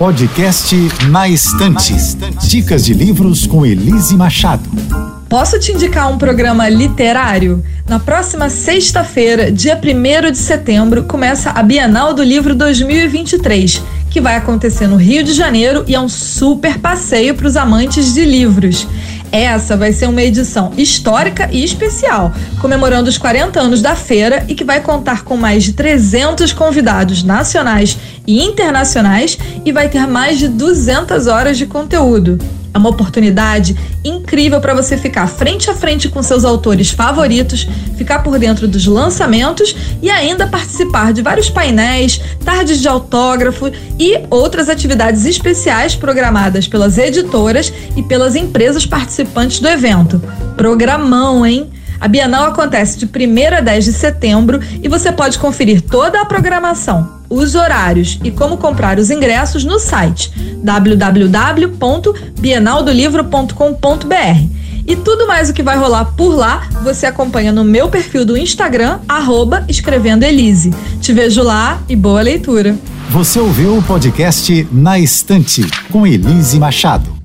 Podcast Na Estante. Dicas de livros com Elise Machado. Posso te indicar um programa literário? Na próxima sexta-feira, dia 1 de setembro, começa a Bienal do Livro 2023, que vai acontecer no Rio de Janeiro e é um super passeio para os amantes de livros. Essa vai ser uma edição histórica e especial, comemorando os 40 anos da feira e que vai contar com mais de 300 convidados nacionais e internacionais e vai ter mais de 200 horas de conteúdo. É uma oportunidade incrível para você ficar frente a frente com seus autores favoritos, ficar por dentro dos lançamentos e ainda participar de vários painéis, tardes de autógrafo e outras atividades especiais programadas pelas editoras e pelas empresas participantes do evento. Programão, hein? A Bienal acontece de 1 a 10 de setembro e você pode conferir toda a programação, os horários e como comprar os ingressos no site www.bienaldolivro.com.br. E tudo mais o que vai rolar por lá, você acompanha no meu perfil do Instagram, arroba escrevendo Elise. Te vejo lá e boa leitura. Você ouviu o podcast Na Estante, com Elise Machado.